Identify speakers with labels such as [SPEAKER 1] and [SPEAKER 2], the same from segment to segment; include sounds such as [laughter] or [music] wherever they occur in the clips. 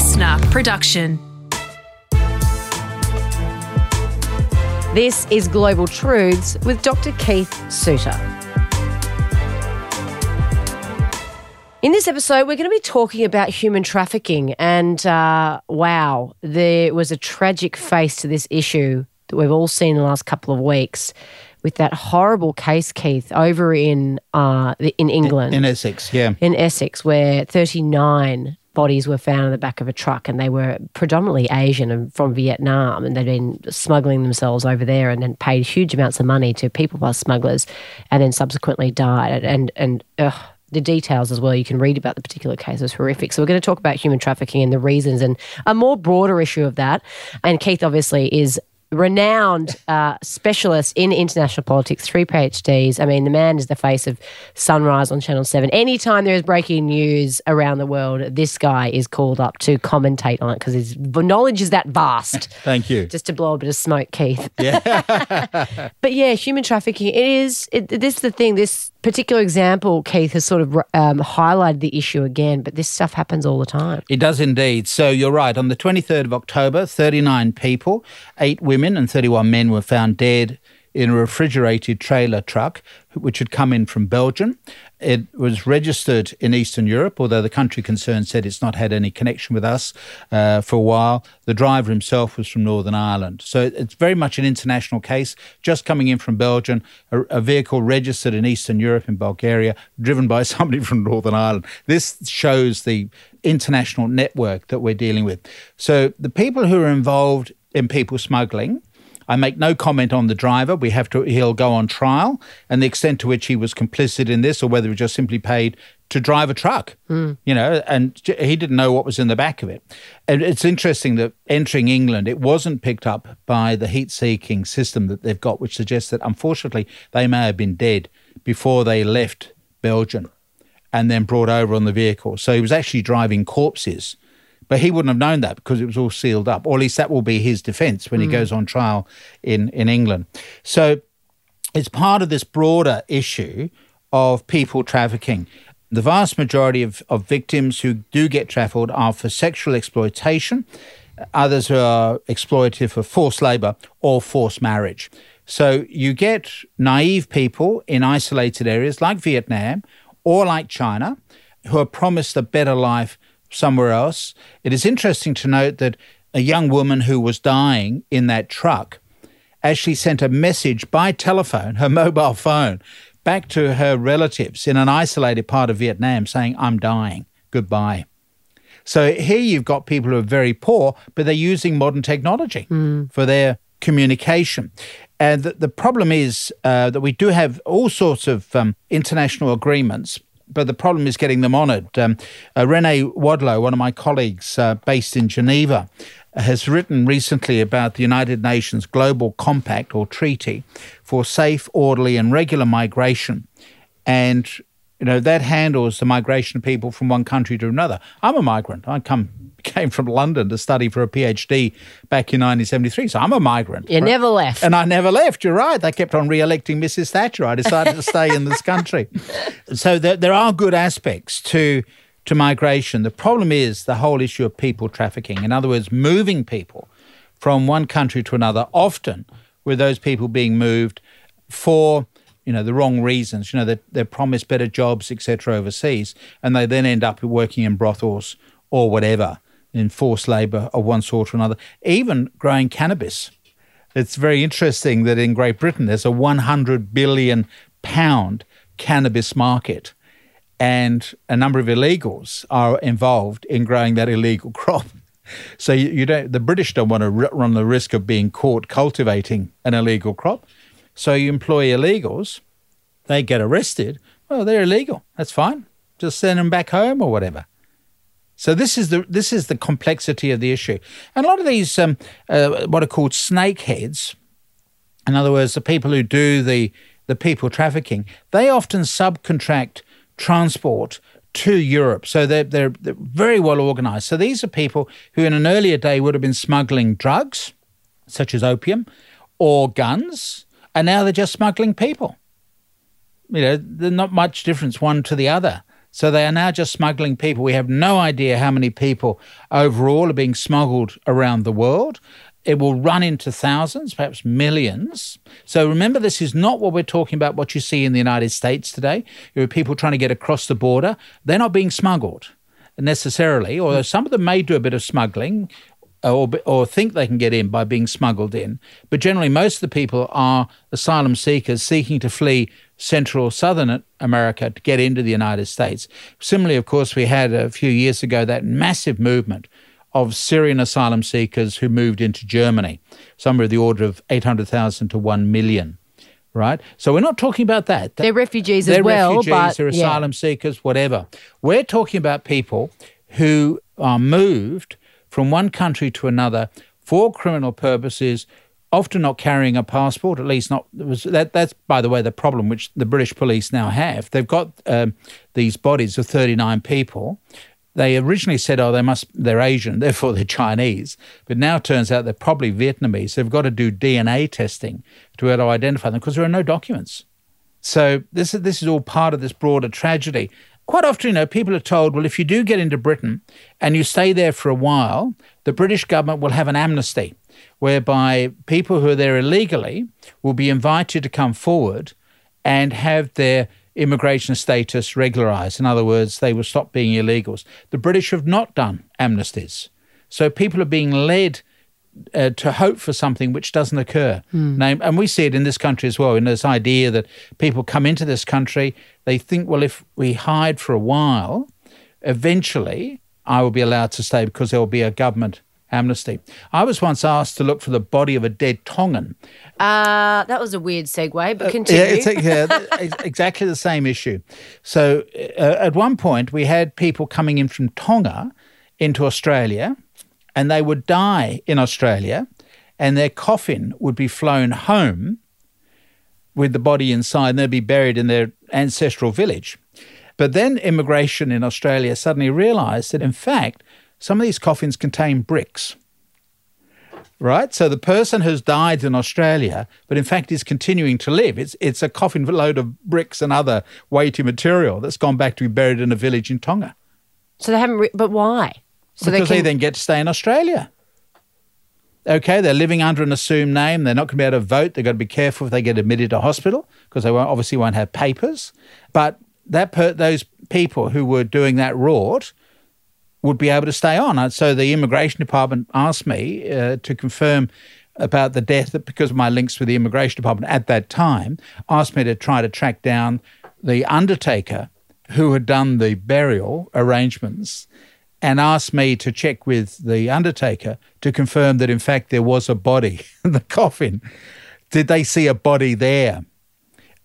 [SPEAKER 1] listener production.
[SPEAKER 2] This is Global Truths with Dr. Keith Suter. In this episode, we're going to be talking about human trafficking. And uh, wow, there was a tragic face to this issue that we've all seen in the last couple of weeks with that horrible case, Keith, over in uh, in England.
[SPEAKER 3] In Essex, yeah.
[SPEAKER 2] In Essex, where 39 bodies were found in the back of a truck and they were predominantly Asian and from Vietnam and they'd been smuggling themselves over there and then paid huge amounts of money to people plus smugglers and then subsequently died. And, and, ugh, the details as well. You can read about the particular case. It's horrific. So we're going to talk about human trafficking and the reasons and a more broader issue of that. And Keith obviously is renowned uh, specialist in international politics, three PhDs. I mean, the man is the face of Sunrise on Channel 7. Anytime there is breaking news around the world, this guy is called up to commentate on it because his knowledge is that vast. [laughs]
[SPEAKER 3] Thank you.
[SPEAKER 2] Just to blow a bit of smoke, Keith. [laughs] Yeah. [laughs] but yeah, human trafficking, it is, it, this is the thing, this particular example, Keith, has sort of um, highlighted the issue again, but this stuff happens all the time.
[SPEAKER 3] It does indeed. So you're right. On the 23rd of October, 39 people, eight women and 31 men were found dead in a refrigerated trailer truck which had come in from Belgium. It was registered in Eastern Europe, although the country concerned said it's not had any connection with us uh, for a while. The driver himself was from Northern Ireland. So it's very much an international case, just coming in from Belgium, a, a vehicle registered in Eastern Europe, in Bulgaria, driven by [laughs] somebody from Northern Ireland. This shows the international network that we're dealing with. So the people who are involved in people smuggling I make no comment on the driver. We have to. He'll go on trial, and the extent to which he was complicit in this, or whether he just simply paid to drive a truck. Mm. You know, and he didn't know what was in the back of it. And it's interesting that entering England, it wasn't picked up by the heat-seeking system that they've got, which suggests that unfortunately they may have been dead before they left Belgium and then brought over on the vehicle. So he was actually driving corpses but he wouldn't have known that because it was all sealed up, or at least that will be his defense when mm. he goes on trial in, in England. So it's part of this broader issue of people trafficking. The vast majority of, of victims who do get trafficked are for sexual exploitation, others who are exploited for forced labor or forced marriage. So you get naive people in isolated areas like Vietnam or like China who are promised a better life somewhere else. It is interesting to note that a young woman who was dying in that truck actually sent a message by telephone, her [laughs] mobile phone, back to her relatives in an isolated part of Vietnam saying, I'm dying. Goodbye. So here you've got people who are very poor, but they're using modern technology mm. for their communication. And the, the problem is uh, that we do have all sorts of um, international agreements but the problem is getting them honoured. Um, uh, Rene Wadlow, one of my colleagues uh, based in Geneva, has written recently about the United Nations Global Compact or Treaty for Safe, Orderly, and Regular Migration. And you know that handles the migration of people from one country to another. I'm a migrant. I come [laughs] came from London to study for a PhD back in 1973. So I'm a migrant.
[SPEAKER 2] You right? never left.
[SPEAKER 3] And I never left. You're right. They kept on re electing Mrs. Thatcher. I decided to stay in this country. [laughs] So there, there are good aspects to, to migration. The problem is the whole issue of people trafficking. In other words, moving people from one country to another, often with those people being moved for you know the wrong reasons you know they're, they're promised better jobs etc overseas and they then end up working in brothels or whatever in forced labour of one sort or another, even growing cannabis. It's very interesting that in Great Britain there's a 100 billion pound cannabis market, and a number of illegals are involved in growing that illegal [laughs] crop. So you, you don't. The British don't want to run the risk of being caught cultivating an illegal crop. So you employ illegals. They get arrested. Well, they're illegal. That's fine. Just send them back home or whatever. So this is the this is the complexity of the issue, and a lot of these um, uh, what are called snakeheads, in other words, the people who do the the people trafficking, they often subcontract transport to Europe. So they're, they're, they're very well organized. So these are people who, in an earlier day, would have been smuggling drugs, such as opium, or guns, and now they're just smuggling people. You know, there's not much difference one to the other. So they are now just smuggling people. We have no idea how many people overall are being smuggled around the world. It will run into thousands, perhaps millions. So remember, this is not what we're talking about, what you see in the United States today. There are people trying to get across the border. They're not being smuggled necessarily, although some of them may do a bit of smuggling or, or think they can get in by being smuggled in. But generally, most of the people are asylum seekers seeking to flee Central or Southern America to get into the United States. Similarly, of course, we had a few years ago that massive movement of Syrian asylum seekers who moved into Germany, somewhere of the order of 800,000 to 1 million. Right? So we're not talking about that.
[SPEAKER 2] They're refugees
[SPEAKER 3] they're
[SPEAKER 2] as well.
[SPEAKER 3] Refugees,
[SPEAKER 2] but,
[SPEAKER 3] they're asylum
[SPEAKER 2] yeah.
[SPEAKER 3] seekers, whatever. We're talking about people who are moved from one country to another for criminal purposes, often not carrying a passport, at least not. That, that's, by the way, the problem which the British police now have. They've got um, these bodies of 39 people they originally said, oh, they must, they're Asian, [laughs] therefore they're Chinese. But now it turns out they're probably Vietnamese. They've got to do DNA testing to be able to identify them because there are no documents. So this is, this is all part of this broader tragedy. Quite often, you know, people are told, well, if you do get into Britain and you stay there for a while, the British government will have an amnesty whereby people who are there illegally will be invited to come forward and have their immigration status regularised. In other words, they will stop being illegals. The British have not done amnesties. So people are being led uh, to hope for something which doesn't occur. Mm. and we see it in this country as well, in this idea that people come into this country, they think, well, if we hide for a while, eventually I will be allowed to stay because there will be a government amnesty. I was once asked to look for the body of a dead Tongan.
[SPEAKER 2] Uh, that was a weird segue, but continue.
[SPEAKER 3] Uh, yeah, [laughs] it's, yeah, exactly the same issue. So uh, at one point, we had people coming in from Tonga into Australia, and they would die in Australia, and their coffin would be flown home with the body inside, and they'd be buried in their ancestral village. But then immigration in Australia suddenly realised that, in fact, some of these coffins contain bricks. Right? So the person has died in Australia, but in fact is continuing to live. It's, it's a coffin load of bricks and other weighty material that's gone back to be buried in a village in Tonga.
[SPEAKER 2] So they haven't, re- but why?
[SPEAKER 3] So because they, can... they then get to stay in Australia. Okay, they're living under an assumed name. They're not going to be able to vote. They've got to be careful if they get admitted to hospital because they won't, obviously won't have papers. But that per, those people who were doing that rort would be able to stay on. So the immigration department asked me uh, to confirm about the death because of my links with the immigration department at that time, asked me to try to track down the undertaker who had done the burial arrangements and asked me to check with the undertaker to confirm that in fact there was a body [laughs] in the coffin. Did they see a body there?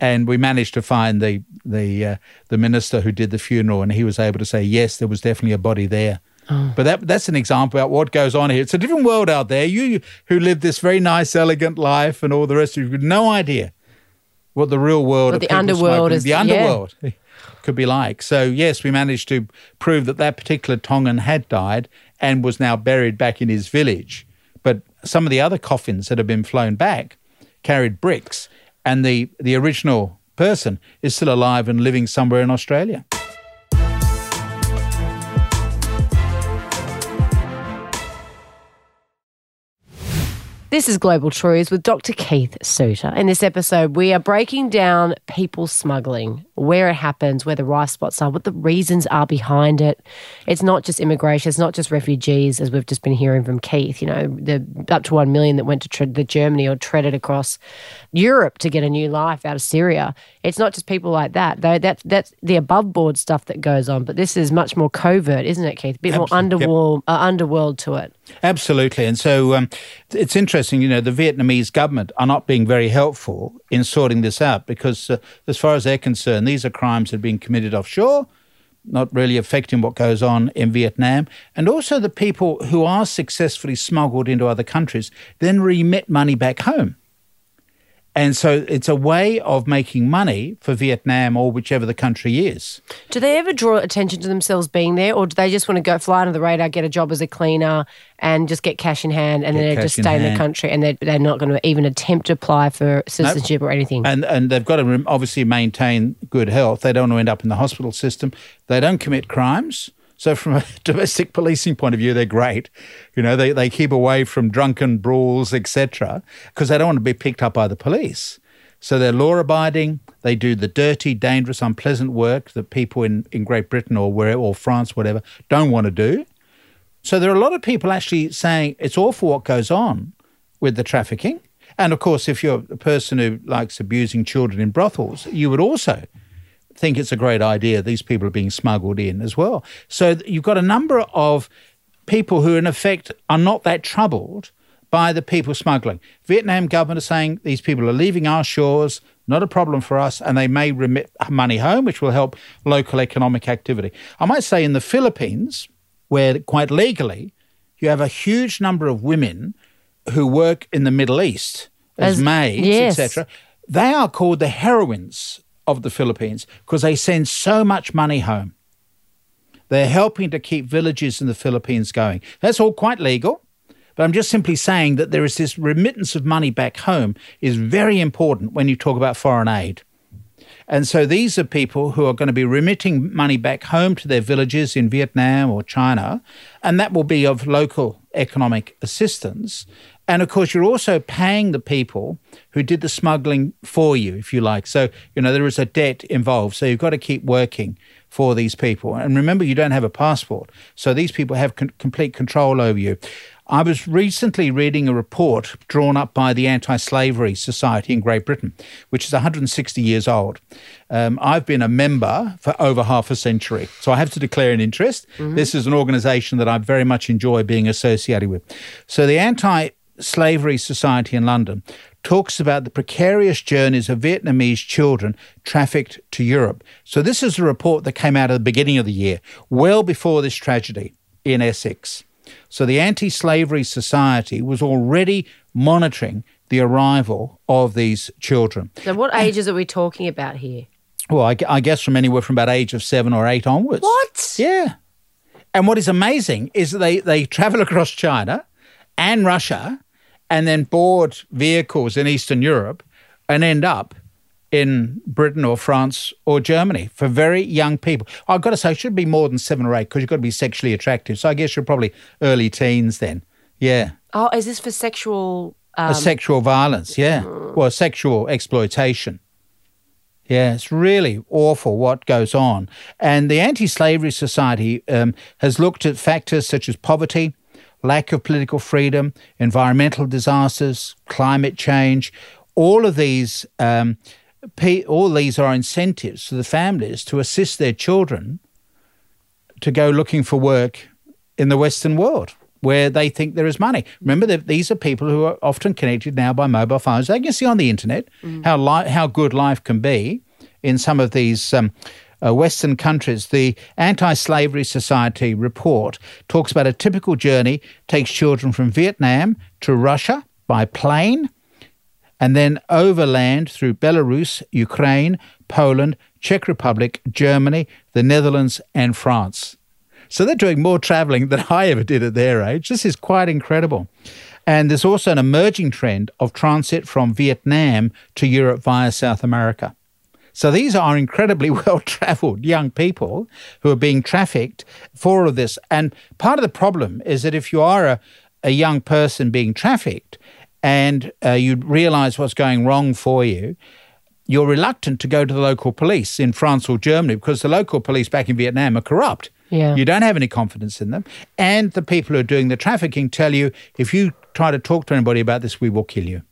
[SPEAKER 3] and we managed to find the the uh, the minister who did the funeral, and he was able to say yes, there was definitely a body there. Oh. But that that's an example about what goes on here. It's a different world out there. You who live this very nice, elegant life, and all the rest of you, have no idea what the real world
[SPEAKER 2] of the underworld is.
[SPEAKER 3] The underworld yeah. [laughs] could be like. So yes, we managed to prove that that particular Tongan had died and was now buried back in his village. But some of the other coffins that have been flown back carried bricks and the, the original person is still alive and living somewhere in Australia.
[SPEAKER 2] This is Global Truths with Dr. Keith Suter. In this episode, we are breaking down people smuggling, where it happens, where the rice spots are, what the reasons are behind it. It's not just immigration, it's not just refugees, as we've just been hearing from Keith. You know, the up to one million that went to tre- the Germany or treaded across Europe to get a new life out of Syria. It's not just people like that. Though that that's the above board stuff that goes on. But this is much more covert, isn't it, Keith? A bit Absolutely. more underworld, yep. uh, underworld to it.
[SPEAKER 3] Absolutely. And so um, it's interesting, you know, the Vietnamese government are not being very helpful in sorting this out because, uh, as far as they're concerned, these are crimes that have been committed offshore, not really affecting what goes on in Vietnam. And also, the people who are successfully smuggled into other countries then remit money back home. And so it's a way of making money for Vietnam or whichever the country is.
[SPEAKER 2] Do they ever draw attention to themselves being there, or do they just want to go fly under the radar, get a job as a cleaner, and just get cash in hand, and
[SPEAKER 3] Get
[SPEAKER 2] then they just stay in the country, and they're, they're not going to even attempt to apply for citizenship or anything?
[SPEAKER 3] And and they've got to obviously maintain good health. They don't want to end up in the hospital system. They don't commit crimes. So from a [laughs] domestic policing point of view, they're great. You know, they, they keep away from drunken brawls, etc., because they don't want to be picked up by the police. So they're law abiding. They do the dirty, dangerous, unpleasant work that people in, in Great Britain or where or France, whatever, don't want to do. So there are a lot of people actually saying it's awful what goes on with the trafficking. And of course, if you're a person who likes abusing children in brothels, you would also think it's a great idea these people are being smuggled in as well. So you've got a number of people who, in effect, are not that troubled by the people smuggling. Vietnam government is saying these people are leaving our shores, not a problem for us, and they may remit money home, which will help local economic activity. I might say in the Philippines, where quite legally you have a huge number of women who work in the Middle East as,
[SPEAKER 2] As-
[SPEAKER 3] maids,
[SPEAKER 2] yes.
[SPEAKER 3] etc. They are called the heroines of the Philippines because they send so much money home. They're helping to keep villages in the Philippines going. That's all quite legal. But I'm just simply saying that there is this remittance of money back home is very important when you talk about foreign aid. And so these are people who are going to be remitting money back home to their villages in Vietnam or China, and that will be of local economic assistance. And of course, you're also paying the people who did the smuggling for you, if you like. So, you know, there is a debt involved. So you've got to keep working for these people. And remember, you don't have a passport. So these people have con- complete control over you. I was recently reading a report drawn up by the Anti Slavery Society in Great Britain, which is 160 years old. Um, I've been a member for over half a century, so I have to declare an interest. This is an organization that I very much enjoy being associated with. So, the Anti Slavery Society in London talks about the precarious journeys of Vietnamese children trafficked to Europe. So, this is a report that came out at the beginning of the year, well before this tragedy in Essex. So the Anti Slavery Society was already monitoring the arrival of these children.
[SPEAKER 2] so, what ages are we talking about here?
[SPEAKER 3] Well, I, I guess from anywhere from about age of seven or eight onwards.
[SPEAKER 2] What?
[SPEAKER 3] Yeah. And what is amazing is that they, they travel across China and Russia and then board vehicles in Eastern Europe and end up in Britain or France or Germany for very young people. I've got to say, it should be more than seven or eight because you've got to be sexually attractive. So I guess you're probably early teens then. Yeah.
[SPEAKER 2] Oh, is this for sexual? Um,
[SPEAKER 3] sexual violence, yeah. Well, sexual exploitation. Yeah, it's really awful what goes on. And the Anti Slavery Society um, has looked at factors such as poverty, lack of political freedom, environmental disasters, climate change. All of these, um, all these are incentives to the families to assist their children to go looking for work in the Western world where they think there is money. Remember that these are people who are often connected now by mobile phones. They can see on the internet how li- how good life can be in some of these um, uh, Western countries. The Anti-Slavery Society report talks about a typical journey takes children from Vietnam to Russia by plane and then overland through Belarus, Ukraine, Poland, Czech Republic, Germany, the Netherlands, and France. So they're doing more traveling than I ever did at their age. This is quite incredible. And there's also an emerging trend of transit from Vietnam to Europe via South America. So these are incredibly [laughs] well traveled young people who are being trafficked for all of this. And part of the problem is that if you are a, a young person being trafficked and uh, you realize what's going wrong for you, you're reluctant to go to the local police in France or Germany because the local police back in Vietnam are corrupt.
[SPEAKER 2] Yeah.
[SPEAKER 3] You don't have any confidence in them. And the people who are doing the trafficking tell you if you try to talk to anybody about this, we will kill you.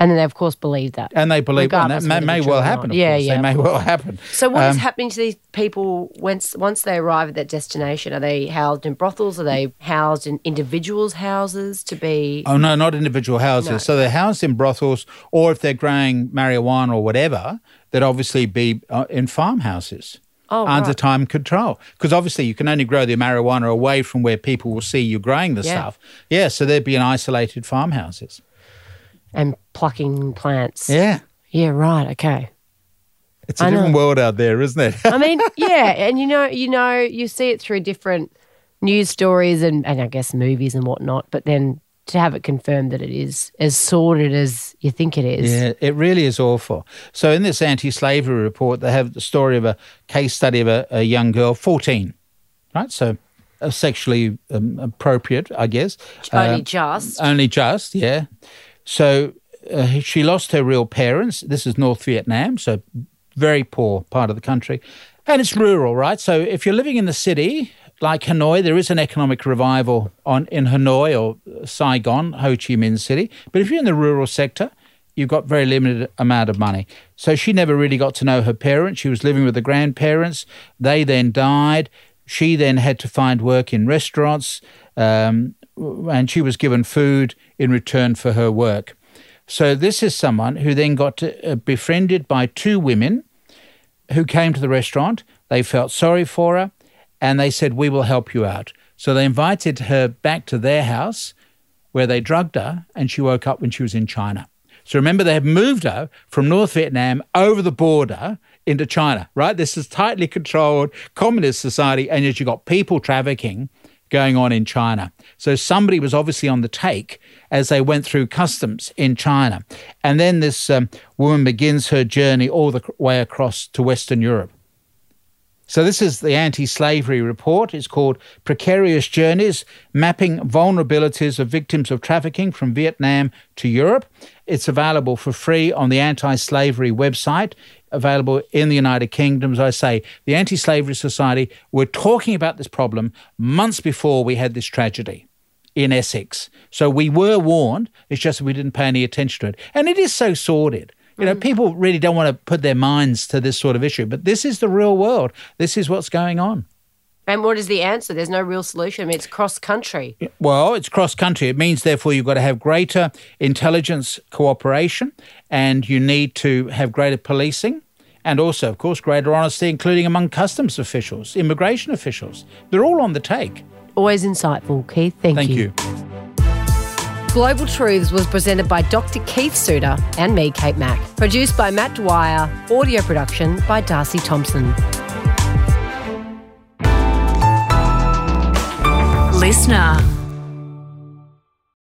[SPEAKER 2] And then they, of course, believe that.
[SPEAKER 3] And they believe and that may, may well happen. Of
[SPEAKER 2] Yeah,
[SPEAKER 3] course.
[SPEAKER 2] yeah,
[SPEAKER 3] They may well [laughs] happen.
[SPEAKER 2] So, what is
[SPEAKER 3] Um,
[SPEAKER 2] happening to these people once once they arrive at that destination? Are they housed in brothels? Are they housed in individuals' houses to be?
[SPEAKER 3] Oh no, not individual houses.
[SPEAKER 2] No.
[SPEAKER 3] So they're housed in brothels, or if they're growing marijuana or whatever, they'd obviously be uh, in farmhouses
[SPEAKER 2] Oh,
[SPEAKER 3] under
[SPEAKER 2] right.
[SPEAKER 3] time control. Because obviously you can only grow the marijuana away from where people will see you growing the
[SPEAKER 2] Yeah.
[SPEAKER 3] stuff. Yeah, so they'd be in isolated farmhouses.
[SPEAKER 2] And plucking plants.
[SPEAKER 3] Yeah.
[SPEAKER 2] Yeah, right. Okay.
[SPEAKER 3] It's a
[SPEAKER 2] I know.
[SPEAKER 3] different world out there, isn't it?
[SPEAKER 2] I mean, [laughs] yeah, and you know, you know, you see it through different news stories and, and I guess movies and whatnot, but then to have it confirmed that it is as sordid as you think it is.
[SPEAKER 3] Yeah, it really is awful. So, in this anti slavery report, they have the story of a case study of a, a young girl, 14, right? So, sexually um, appropriate, I guess.
[SPEAKER 2] Only
[SPEAKER 3] Uh,
[SPEAKER 2] just.
[SPEAKER 3] Only just, yeah. So, uh, she lost her real parents. This is North Vietnam, so very poor part of the country. And it's rural, right? So, if you're living in the city, like Hanoi, there is an economic revival on in Hanoi or Saigon, Ho Chi Minh City. But if you're in the rural sector, you've got very limited amount of money. So she never really got to know her parents. She was living with the grandparents. They then died. She then had to find work in restaurants, um, and she was given food in return for her work. So this is someone who then got to, uh, befriended by two women who came to the restaurant. They felt sorry for her and they said, We will help you out. So they invited her back to their house where they drugged her and she woke up when she was in China. So remember, they had moved her from North Vietnam over the border into China, right? This is tightly controlled communist society, and yet you've got people trafficking going on in China. So somebody was obviously on the take as they went through customs in China. And then this um, woman begins her journey all the way across to Western Europe. So, this is the anti slavery report. It's called Precarious Journeys Mapping Vulnerabilities of Victims of Trafficking from Vietnam to Europe. It's available for free on the anti slavery website, available in the United Kingdom. As I say, the Anti Slavery Society were talking about this problem months before we had this tragedy in Essex. So, we were warned, it's just that we didn't pay any attention to it. And it is so sordid. You know, mm. people really don't want to put their minds to this sort of issue, but this is the real world. This is what's going on.
[SPEAKER 2] And what is the answer? There's no real solution. I mean, it's cross country.
[SPEAKER 3] Well, it's cross country. It means, therefore, you've got to have greater intelligence cooperation and you need to have greater policing and also, of course, greater honesty, including among customs officials, immigration officials. They're all on the take.
[SPEAKER 2] Always insightful, Keith. Thank, you.
[SPEAKER 3] Thank you.
[SPEAKER 2] Global Truths was presented by Dr. Keith Suter and me, Kate Mack. Produced by Matt Dwyer. Audio production by Darcy Thompson.
[SPEAKER 1] Listener.